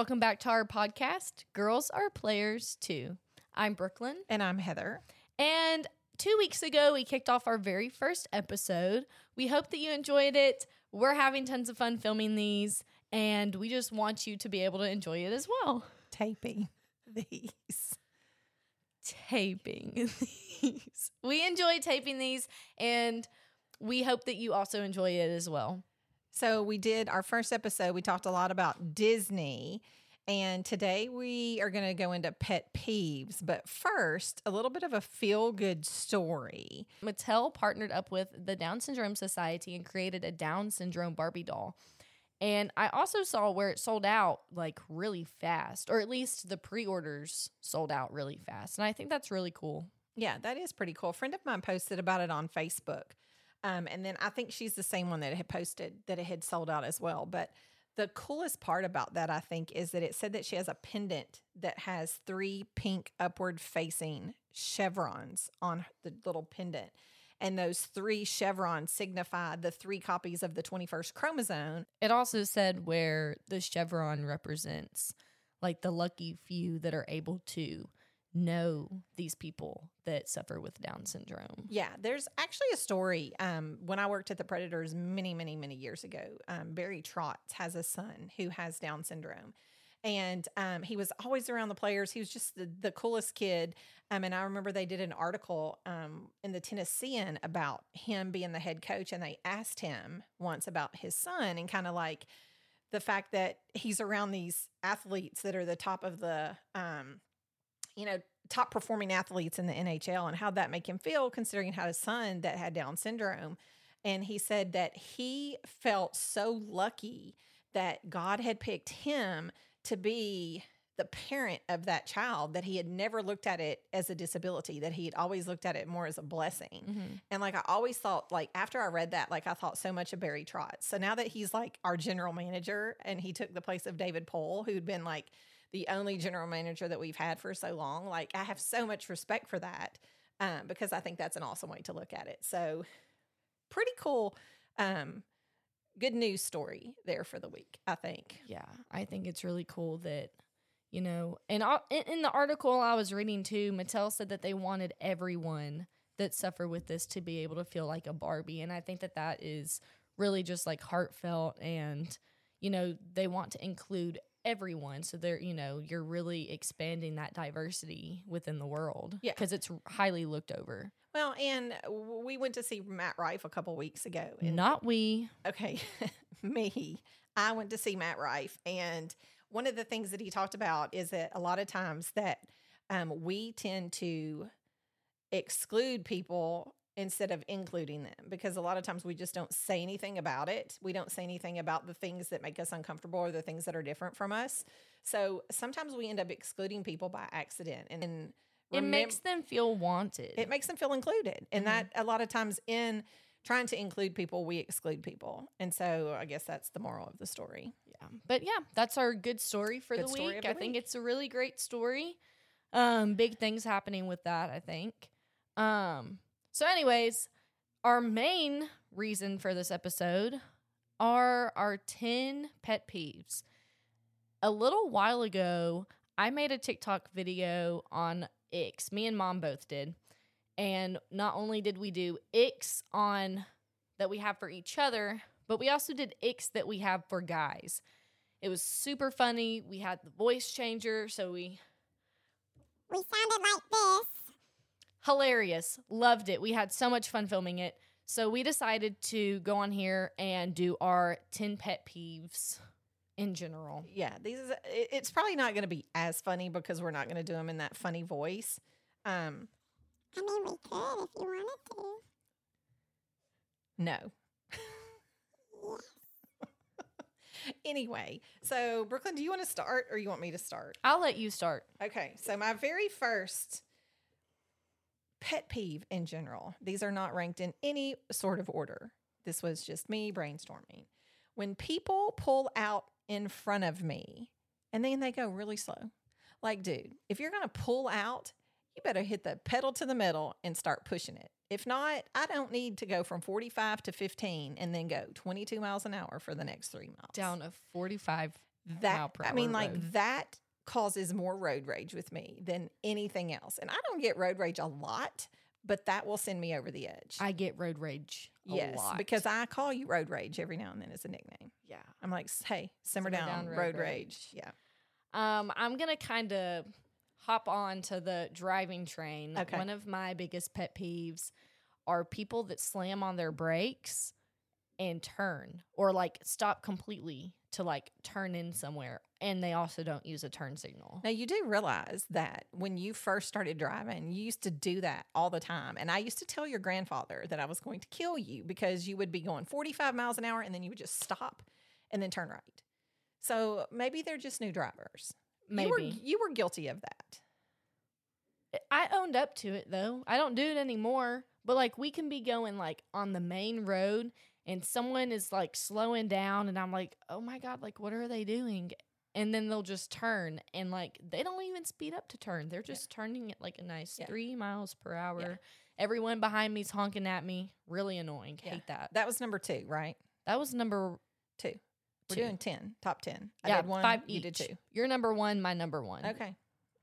welcome back to our podcast, Girls Are Players Too. I'm Brooklyn, And I'm Heather. and two weeks ago, we kicked off our very first episode. We hope that you enjoyed it. We're having tons of fun filming these, and we just want you to be able to enjoy it as well. Taping these. Taping these. We enjoy taping these, and we hope that you also enjoy it as well. So we did our first episode. We talked a lot about Disney. And today we are going to go into pet peeves. But first, a little bit of a feel good story. Mattel partnered up with the Down Syndrome Society and created a Down Syndrome Barbie doll. And I also saw where it sold out like really fast, or at least the pre orders sold out really fast. And I think that's really cool. Yeah, that is pretty cool. A friend of mine posted about it on Facebook. Um, and then I think she's the same one that had posted that it had sold out as well. But the coolest part about that, I think, is that it said that she has a pendant that has three pink upward facing chevrons on the little pendant. And those three chevrons signify the three copies of the 21st chromosome. It also said where the chevron represents like the lucky few that are able to know these people that suffer with Down syndrome. Yeah, there's actually a story. Um, when I worked at the Predators many, many, many years ago, um, Barry Trotz has a son who has Down syndrome. And um, he was always around the players. He was just the, the coolest kid. Um, and I remember they did an article um, in the Tennessean about him being the head coach. And they asked him once about his son and kind of like the fact that he's around these athletes that are the top of the, um, you know, top performing athletes in the NHL and how that make him feel considering how his son that had Down syndrome. And he said that he felt so lucky that God had picked him to be the parent of that child that he had never looked at it as a disability that he had always looked at it more as a blessing Mm-hmm. and like i always thought like after i read that like i thought so much of barry trotz so now that he's like our general manager and he took the place of david Poile, who'd been like the only general manager that we've had for so long like i have so much respect for that um, because i think that's an awesome way to look at it so pretty cool um, good news story there for the week i think Yeah, I think it's really cool that, you know, and in the article I was reading too, Mattel said that they wanted everyone that suffer with this to be able to feel like a Barbie. And I think that that is really just like heartfelt and, you know, they want to include everyone. So they're, you know, you're really expanding that diversity within the world. Yeah. Because it's highly looked over. Well, and we went to see Matt Rife a couple weeks ago. Not we. okay, me. I went to see Matt Rife, and one of the things that he talked about is that a lot of times that um, we tend to exclude people instead of including them because a lot of times we just don't say anything about it. We don't say anything about the things that make us uncomfortable or the things that are different from us. So sometimes we end up excluding people by accident, and, and It remem- makes them feel wanted. it makes them feel included and that a lot of times in trying to include people we exclude people and so i guess that's the moral of the story Yeah. But yeah, that's our good story for Good the story week. the I think it's a really great story. Um, big things happening with that, I think. Um, so anyways, our main reason for this episode are our 10 pet peeves. A little while ago, I made a TikTok video on icks. Me and mom both did. And not only did we do icks on that we have for each other, but we also did icks that we have for guys. It was super funny. We had the voice changer, so we We sounded like this. Hilarious. Loved it. We had so much fun filming it. So we decided to go on here and do our 10 pet peeves in general. yeah these is it's probably not going to be as funny because we're not going to do them in that funny voice um I mean, we could if you wanted to. no anyway so brooklyn do you want to start or you want me to start I'll let you start. Okay, so my very first pet peeve in general, these are not ranked in any sort of order. This was just me brainstorming. When people pull out in front of me and then they go really slow, like, dude, if you're going to pull out, you better hit the pedal to the metal and start pushing it. If not, I don't need to go from 45 to 15 and then go 22 miles an hour for the next three miles. Down a 45 that I mean, like road. that causes more road rage with me than anything else. And I don't get road rage a lot, but that will send me over the edge. I get road rage. A yes, lot. because I call you road rage every now and then as a nickname. yeah. I'm like, hey, simmer, Simmer down, down, road, road rage. Yeah. Um, I'm gonna kind of hop on to the driving train. Okay. One of my biggest pet peeves are people that slam on their brakes and turn or like stop completely to like turn in somewhere and they also don't use a turn signal. Now you do realize that when you first started driving, you used to do that all the time. And I used to tell your grandfather that I was going to kill you because you would be going 45 miles an hour and then you would just stop and then turn right. So maybe they're just new drivers. Maybe. You were, you were guilty of that. I owned up to it though. I don't do it anymore. But like we can be going like on the main road and someone is like slowing down and I'm like, "Oh my god, like what are they doing?" And then they'll just turn and like they don't even speed up to turn. They're just turning at like a nice Yeah. 3 miles per hour. Everyone behind me's honking at me. Really annoying. Yeah. Hate that. That was number two, right? That was number Two. We're Two. doing 10, top 10. I yeah, did one, five you each. did two. You're number 1, my number 1. Okay.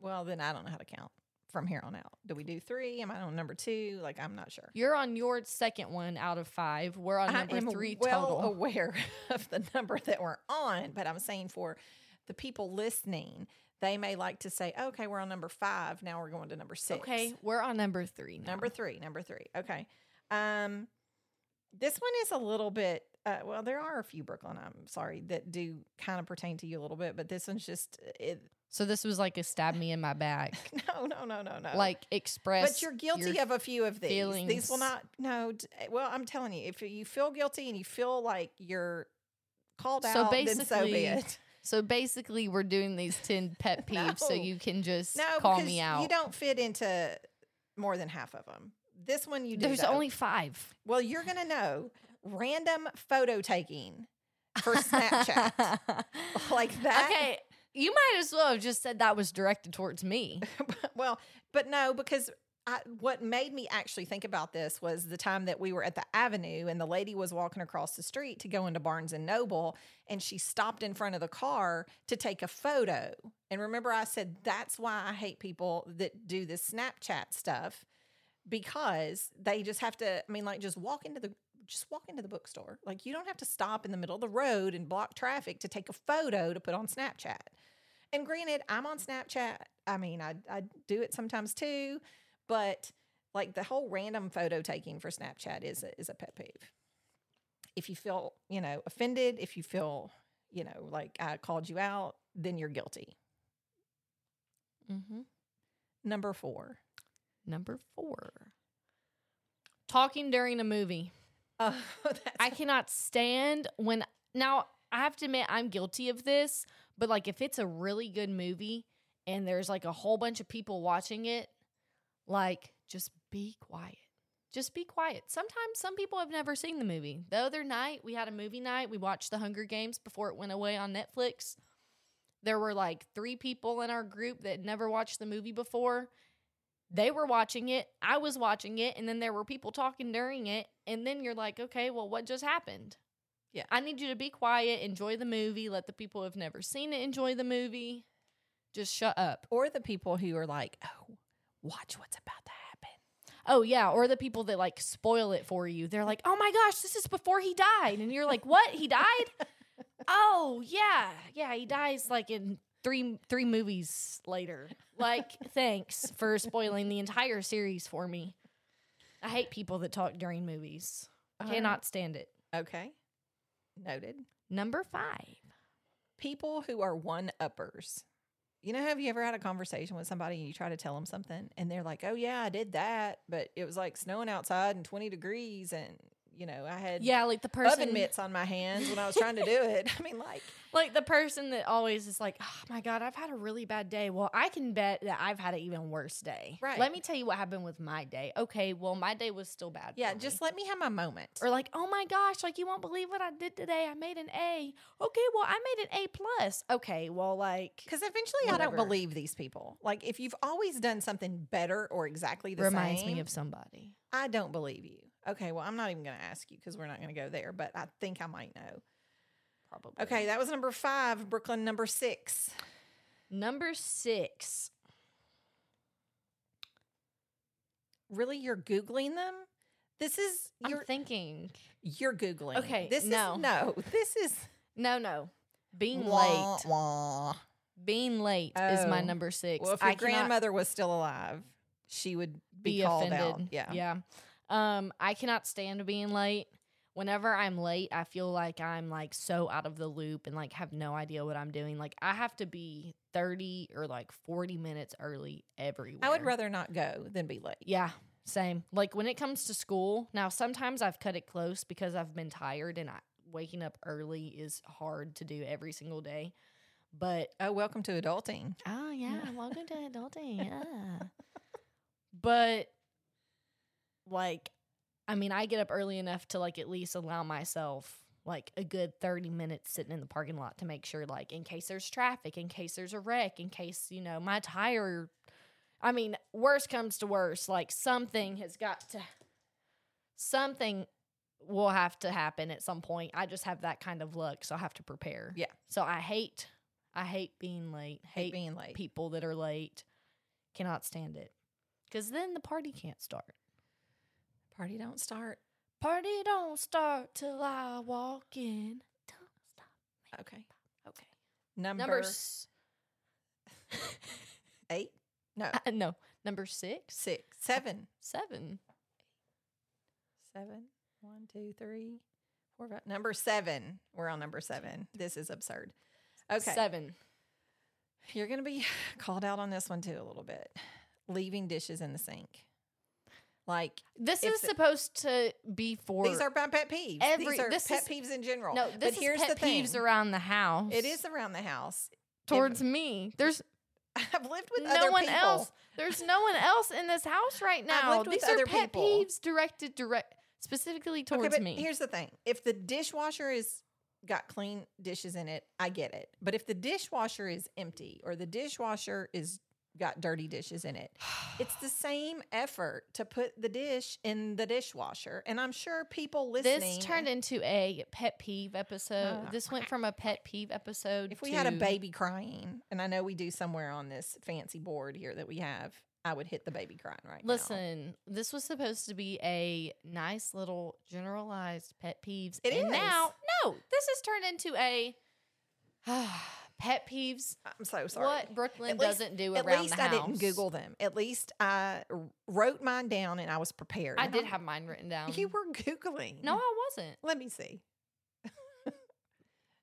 Well, then I don't know how to count from here on out. Do we do three? Am I on number two? Like, I'm not sure. You're on your second one out of 5. We're on I number am 3 well total. aware of the number that we're on, but I'm saying for the people listening, they may like to say, okay, we're on number five. Now we're going to number six. Okay, we're on number 3 now. Number three, number three. Okay. Um, this one is a little bit, uh, well, there are a few Brooklyn, I'm sorry, that do kind of pertain to you a little bit, but this one's just, it, So this was like a stab me in my back. no, no, no, no, no. like express But you're guilty your- of a few of these. These will not. No. Well, I'm telling you, if you feel guilty and you feel like you're called So out, then so be basically, it. So basically we're doing these 10 pet peeves so you can just No, call me out. you don't fit into more than half of them. This one you do. There's though. only 5. Well, you're gonna know random photo taking for Snapchat like that. Okay, you might as well have just said that was directed towards me. well, but no, because I, what made me actually think about this was the time that we were at the avenue and the lady was walking across the street to go into Barnes and Noble and she stopped in front of the car to take a photo. And remember, I said that's why I hate people that do this Snapchat stuff because they just have to, I mean, like just walk into the just walk into the bookstore. Like you don't have to stop in the middle of the road and block traffic to take a photo to put on Snapchat. And granted, I'm on Snapchat. I mean, I I do it sometimes too, but like the whole random photo taking for Snapchat is a, is a pet peeve. If you feel, you know, offended, if you feel, you know, like I called you out, then you're guilty. Mm-hmm. Number 4. Number 4. Talking during a movie. Oh, that's I cannot stand when now I have to admit I'm guilty of this, but like if it's a really good movie and there's like a whole bunch of people watching it, like just be quiet. Just be quiet. Sometimes some people have never seen the movie. The other night we had a movie night. We watched The Hunger Games before it went away on Netflix. There were like three people in our group that never watched the movie before. They were watching it, I was watching it, and then there were people talking during it. And then you're like, okay, well, what just happened? Yeah. I need you to be quiet, enjoy the movie, let the people who've never seen it enjoy the movie. Just shut up. or the people who are like, "Oh, watch what's about to happen." Oh, yeah. Or the people that like spoil it for you. They're like, oh my gosh, this is before he died. And you're like, what? He died? oh, yeah. Yeah. He dies like in three three movies later. Like, thanks for spoiling the entire series for me. I hate people that talk during movies. All Cannot stand it. Okay. Noted. Number five. People who are one uppers. You know, have you ever had a conversation with somebody and you try to tell them something and they're like, "Oh yeah, I did that, but it was like snowing outside and 20 degrees and you know, I had Yeah, like the person oven mitts on my hands when I was trying to do it." I mean, like, like the person that always is like, oh my God, I've had a really bad day. Well, I can bet that I've had an even worse day. Right. Let me tell you what happened with my day. Okay, well, my day was still bad. yeah, for me. just let me have my moment. or like, oh my gosh, like you won't believe what I did today. I made an A. Okay, well, I made an A plus. Okay, well, like Because eventually, I don't believe these people. Like, if you've always done something better or exactly the reminds same, reminds me of somebody. I don't believe you. Okay, well, I'm not even going to ask you because we're not going to go there, but I think I might know. probably. Okay, that was number five. Brooklyn, number six. Number six. Really, you're googling them? This is I'm thinking. you're googling. Okay, this no. is no. This is No, no. Being Wah, late. wah. Being late is my Oh. number six. Well, if your I grandmother was still alive, she would be, be called offended. out. Yeah. Yeah. Um, I cannot stand being late. Whenever I'm late, I feel like I'm like so out of the loop and like have no idea what I'm doing. Like I have to be 30 or like 40 minutes early everywhere. I would rather not go than be late. Yeah, same. Like when it comes to school, now sometimes I've cut it close because I've been tired and I, waking up early is hard to do every single day. But Oh, welcome to adulting. oh yeah, welcome to adulting. Yeah. but like I mean, I get up early enough to like at least allow myself like a good 30 minutes sitting in the parking lot to make sure like in case there's traffic, in case there's a wreck, in case, you know, my tire I mean, worst comes to worst, like something has got to something will have to happen at some point. I just have that kind of luck, so I have to prepare. Yeah. So I hate I hate being late. Hate Hate being late. people that are late. Cannot stand it. Cuz then the party can't start. Party don't start. Party don't start till I walk in. Don't stop. Okay. Okay. Number, Number s- eight? No. uh, no, number 6, Six. Seven. 7. Seven. One, two, three, four, five. Number seven. We're on number seven. This is absurd. Okay. 7. You're going to be called out on this one too a little bit. Leaving dishes in the sink. Like This is the- supposed to be for these are my pet peeves. every- these are pet is- peeves in general. No, but this here's is pet the thing. peeves around the house. It is around the house. towards me. There's I've lived with no other one people. else. There's no one else in this house right now. lived with These are pet people. peeves directed direct specifically towards okay, but me. here's the thing: if the dishwasher is got clean dishes in it, I get it. But if the dishwasher is empty or the dishwasher is got dirty dishes in it, it's the same effort to put the dish in the dishwasher. And I'm sure people listening. this turned into a pet peeve episode. Ah. this went from a pet peeve episode. if we had a baby crying, and I know we do somewhere on this fancy board here that we have, I would hit the baby crying right now. Listen, this was supposed to be a nice little generalized pet peeves. It and is. now, no, this has turned into a pet peeves. I'm so sorry. What Brooklyn At least- doesn't do around the house. At around least I didn't Google them. At least I wrote mine down and I was prepared. I And did I'm- have mine written down. You were Googling. no, I wasn't. Let me see.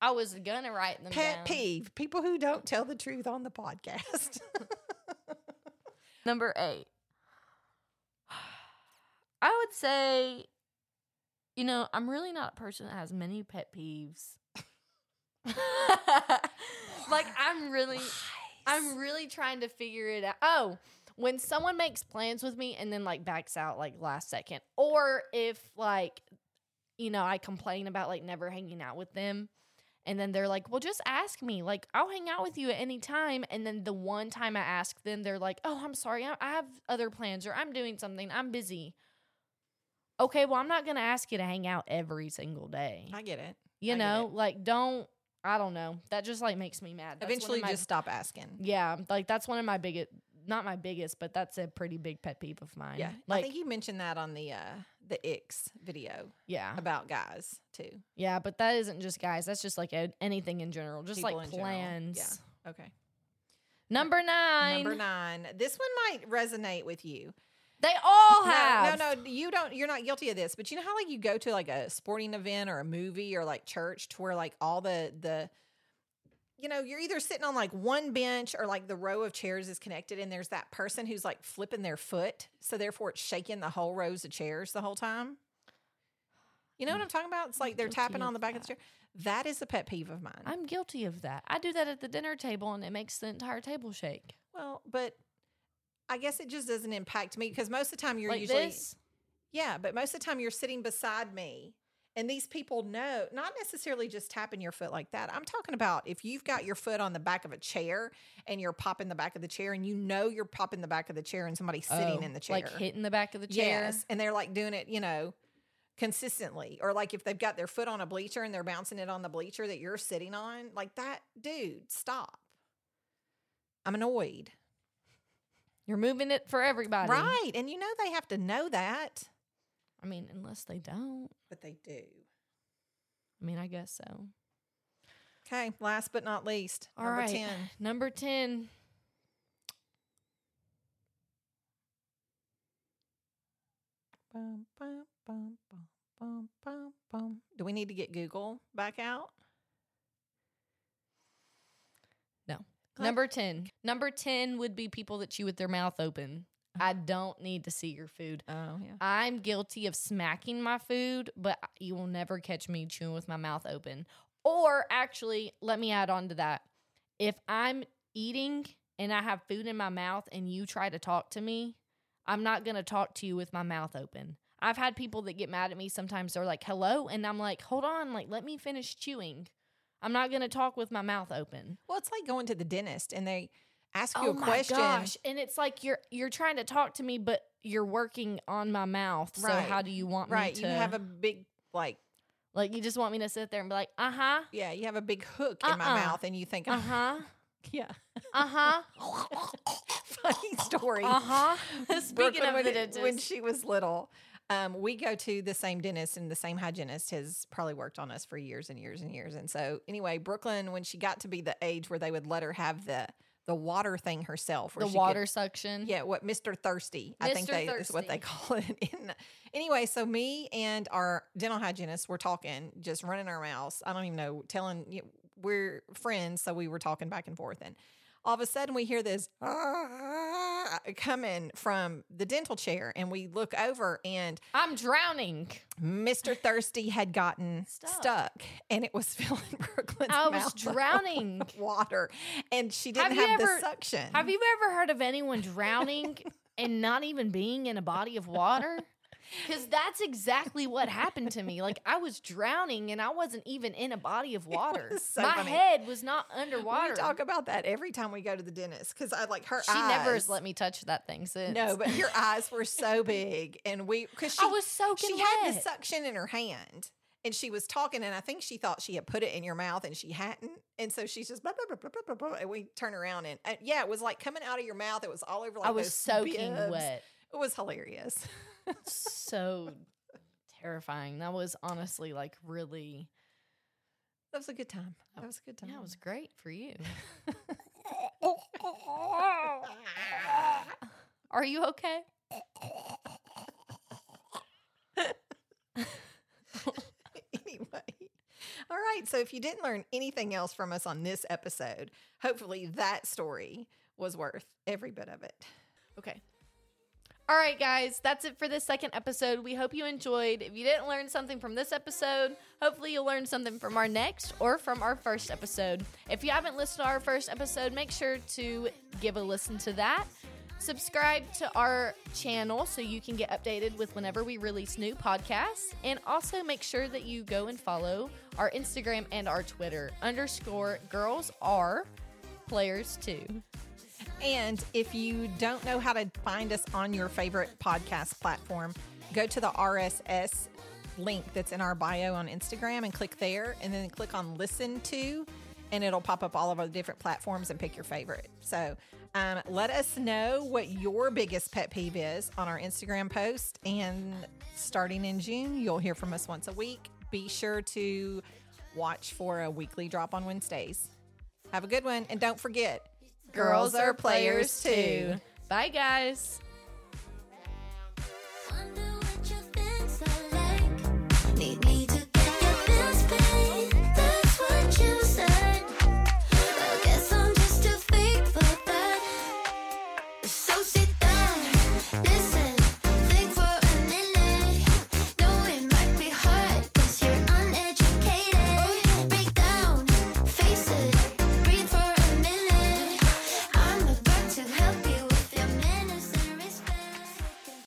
I was gonna write them Pet down. peeve people who don't tell the truth on the podcast. Number eight. I would say, you know, I'm really not a person that has many pet peeves. like I'm really I'm really trying to figure it out. Oh, when someone makes plans with me and then like backs out like last second, or if like, you know, I complain about like never hanging out with them. And then they're like, well, just ask me. Like, I'll hang out with you at any time. And then the one time I ask them, they're like, oh, I'm sorry. I I have other plans or I'm doing something. I'm busy. Okay, well, I'm not going to ask you to hang out every single day. I get it. You I know, like, don't, I don't know. That just like makes me mad. That's Eventually, my- just stop asking. yeah, like that's one of my biggest, not my biggest, but that's a pretty big pet peeve of mine. Yeah, I think you mentioned that on the uh the icks video yeah, about guys too. yeah, but that isn't just guys. That's just like a, anything in general, just People like in general. plans. Yeah. Okay. Number nine. Number nine. This one might resonate with you. They all have. No, no, you don't. You're not guilty of this. But you know how like you go to like a sporting event or a movie or like church to where like all the the you know you're either sitting on like one bench or like the row of chairs is connected and there's that person who's like flipping their foot so therefore it's shaking the whole rows of chairs the whole time you know what i'm talking about it's like they're tapping on the back of the chair that is a pet peeve of mine I'm guilty of that. I do that at the dinner table, and it makes the entire table shake. well but i guess it just doesn't impact me because most of the time you're like usually this. Yeah, but most of the time you're sitting beside me and these people know, not necessarily just tapping your foot like that. I'm talking about if you've got your foot on the back of a chair and you're popping the back of the chair and you know you're popping the back of the chair and somebody's sitting Oh, in the chair. like hitting the back of the chair. Yes, and they're like doing it, you know, consistently or like if they've got their foot on a bleacher and they're bouncing it on the bleacher that you're sitting on like that dude stop i'm annoyed You're moving it for everybody. right and you know they have to know that I mean, unless they don't. but they do I mean, I guess so. okay last but not least All number right. 10 Number 10. Bum, bum, bum, bum, bum, bum, bum. do we need to get google back out No. Good. Number 10. Number 10 would be people that chew with their mouth open. I uh-huh. don't need to see your food. oh yeah I'm guilty of smacking my food, but you will never catch me chewing with my mouth open. Or actually, let me add on to that. If I'm eating and I have food in my mouth and you try to talk to me, I'm not going to talk to you with my mouth open. I've had people that get mad at me sometimes. They're like, hello. And I'm like, hold on, like, let me finish chewing. I'm not going to talk with my mouth open. Well, it's like going to the dentist and they ask you oh a my question. gosh. And it's like you're you're trying to talk to me, but you're working on my mouth. So how do you want me to? Right. You have a big, like, like you just want me to sit there and be like, uh huh, yeah, you have a big hook in my Uh-uh. mouth and you think, uh huh, yeah. uh huh, Funny story. uh huh. Speaking Brooklyn, of when, the dentist, when she was little, um, we go to the same dentist, and the same hygienist has probably worked on us for years and years and years. And so, anyway, Brooklyn, when she got to be the age where they would let her have the the water thing herself, the she could- water suction. Yeah, what Mr. Thirsty, I think Mr. they is what they call it. In, anyway, so me and our dental hygienist were talking, just running our mouths. I don't even know, telling you we're friends, so we were talking back and forth, and all of a sudden we hear this "Ah," coming from the dental chair, and we look over, and I'm drowning. Mr. Thirsty had gotten Stuck. stuck, and it was filling Brooklyn's I was drowning. with water, and she didn't Have have, ever- the suction. Have you ever heard of anyone drowning and not even being in a body of water? Because that's exactly what happened to me. Like I was drowning and I wasn't even in a body of water. so My funny. head was not underwater. We talk about that every time we go to the dentist because I like her she eyes. never has let me touch that thing since. No, but your eyes were so big, and we because she I was soaking she wet. had the suction in her hand, and she was talking, and I think she thought she had put it in your mouth, and she hadn't, and so she's just blah, blah, blah, blah, blah, blah, and we turn around, and uh, yeah, it was like coming out of your mouth. It was all over. Like I was soaking bibs. wet. It was hilarious. so terrifying. That was honestly like really. That was a good time. Oh, that was a good time. Yeah, it was great for you. Are you okay? anyway. All right. So if you didn't learn anything else from us on this episode, hopefully that story was worth every bit of it. Okay. All right, guys, that's it for this second episode. We hope you enjoyed. If you didn't learn something from this episode, hopefully you'll learn something from our next or from our first episode. If you haven't listened to our first episode, make sure to give a listen to that. Subscribe to our channel so you can get updated with whenever we release new podcasts. And also make sure that you go and follow our Instagram and our Twitter underscore girls are players too. And if you don't know how to find us on your favorite podcast platform, go to the RSS link that's in our bio on Instagram and click there, and then click on listen to, and it'll pop up all of our different platforms and pick your favorite. So um, let us know what your biggest pet peeve is on our Instagram post. And starting in June, you'll hear from us once a week. Be sure to watch for a weekly drop on Wednesdays. Have a good one, and don't forget, Girls are players too. Bye, guys.